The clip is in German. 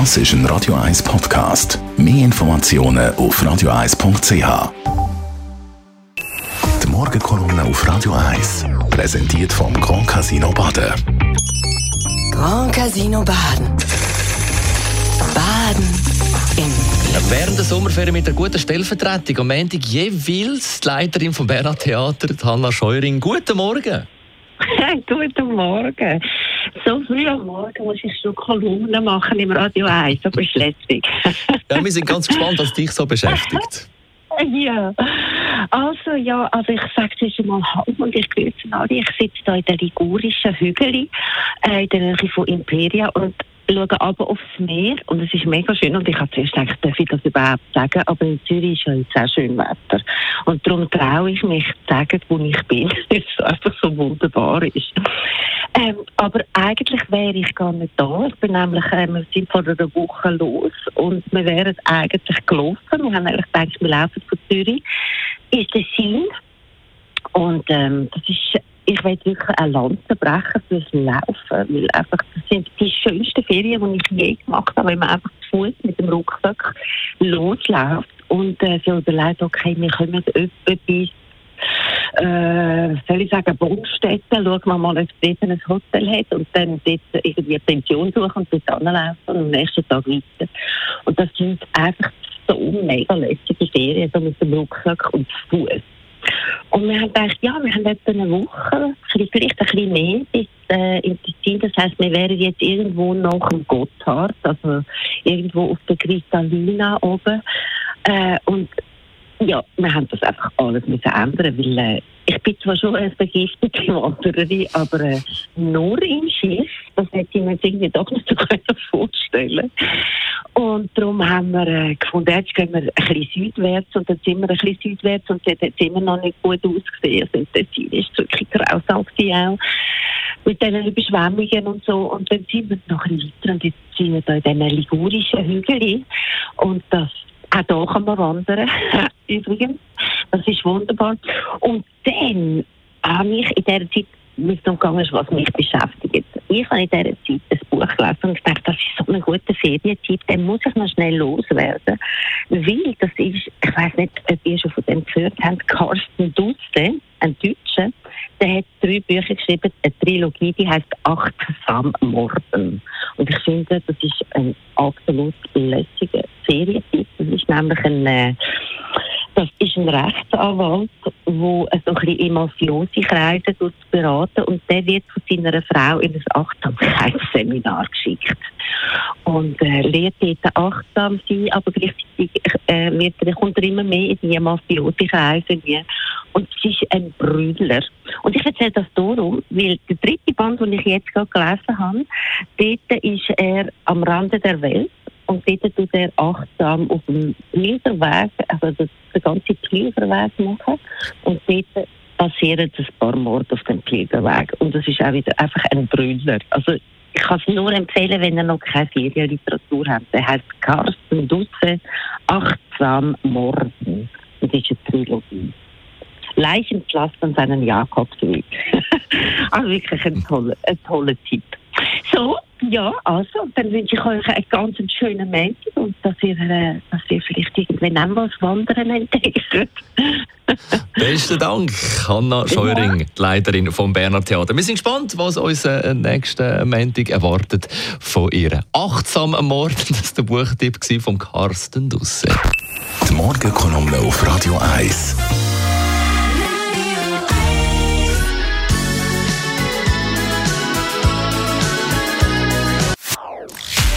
Das ist ein Radio 1 Podcast. Mehr Informationen auf radio1.ch. Die Morgenkolumne auf Radio 1 präsentiert vom Grand Casino Baden. Grand Casino Baden. Baden im Glück. Während der Sommerferien mit einer guten Stellvertretung am Montag jeweils die Leiterin vom Bernhard Theater, Hanna Scheuring. Guten Morgen. Guten Morgen. So früh am Morgen muss ich schon Kolumnen machen im Radio 1, aber ist lässig. Ja, wir sind ganz gespannt, was dich so beschäftigt. ja. Also, ja, also ich sage es einmal Hallo und ich grüße alle. Ich sitze hier in der ligurischen Hügel, äh, in der Nähe von Imperia und schaue aber aufs Meer und es ist mega schön und ich habe zuerst gedacht, darf ich das überhaupt sagen, aber in Zürich ist ja jetzt auch schön Wetter und darum traue ich mich zu sagen, wo ich bin, weil es einfach so wunderbar ist. Ähm, aber eigentlich wäre ich gar nicht da. Ich bin nämlich, äh, wir sind vor einer Woche los und wir wären eigentlich gelaufen. Wir haben eigentlich gedacht, wir laufen von Zürich. Ist der Sinn. Und ähm, das ist, ich will wirklich eine Lanze brechen fürs Laufen, weil einfach, das sind die schönsten Ferien, die ich je gemacht habe, wenn man einfach zu Fuß mit dem Rucksack losläuft und äh, so überlegt, okay, wir kommen etwa bis äh, soll ich sagen, Bonstetten, schauen wir mal, ob es dort ein Hotel hat und dann dort irgendwie eine Pension suchen und dort anlaufen und am nächsten Tag weiter. Und das sind einfach so mega lässige Ferien, so mit dem Rucksack und zu Fuß. Und wir haben gedacht, ja, wir haben etwa eine Woche, vielleicht ein bisschen mehr bis äh, die Ziel. Das heisst, wir wären jetzt irgendwo nach dem Gotthard, also irgendwo auf der Kristallina oben. Äh, und ja, wir haben das einfach alles müssen ändern, weil äh, ich bin zwar schon eine begiftete Wandererin, aber äh, nur im Schiff, das hätte ich mir jetzt irgendwie doch nicht so vorstellen Und darum haben wir äh, gefunden, jetzt gehen wir ein bisschen südwärts und dann sind wir ein bisschen südwärts und dort hat es immer noch nicht gut ausgesehen. Also das Ziel ist wirklich grausam auch mit diesen Überschwemmungen und so. Und dann sind wir noch ein bisschen weiter und jetzt sind wir da in diesen ligurischen Hügeln und das auch hier kann man wandern, übrigens. Das ist wunderbar. Und dann habe ich in dieser Zeit, es darum gegangen was mich beschäftigt. Ich habe in dieser Zeit ein Buch gelesen und gedacht, das ist so ein guter Ferientipp, den muss ich noch schnell loswerden. Weil das ist, ich weiß nicht, ob ihr schon von dem gehört habt, Carsten Dusse, ein Deutscher, der hat drei Bücher geschrieben, eine Trilogie, die heißt Achtsam Morden. Und ich finde, das ist ein absolut lässiger Serientipp. Das ist nämlich ein, äh, das ist ein Rechtsanwalt, der so ein bisschen in mafiose Kreise beraten. Und der wird von seiner Frau in ein Achtsamkeitsseminar geschickt. Und äh, lernt dort achtsam sein, aber gleichzeitig äh, wird kommt er immer mehr in die mafiose Kreise und es ist ein Brüller. Und ich erzähle das darum, weil der dritte Band, den ich jetzt gerade gelesen habe, dort ist er am Rande der Welt und dort tut er achtsam auf dem Pilgerweg, also den ganzen Pilgerweg machen. Und dort passieren ein paar Morde auf dem Pilgerweg. Und das ist auch wieder einfach ein Brüller. Also ich kann es nur empfehlen, wenn ihr noch keine Ferienliteratur habt. Der heißt Carsten Dusse, Achtsam Morden. Das ist eine Trilogie. Leichenpflastern seinen Jakobsweg. also wirklich ein toller, ein toller Tipp. So, ja, also, dann wünsche ich euch einen ganz schönen Montag und dass ihr, äh, dass ihr vielleicht irgendwann auch was Wandern entdeckt. Besten Dank, Hanna Scheuring, ja. die Leiterin vom Berner Theater. Wir sind gespannt, was uns äh, nächsten Montag erwartet von ihr. Achtsam am Morgen, das war der Buchtipp von Carsten Dusse. Die Morgenkolumne auf Radio 1.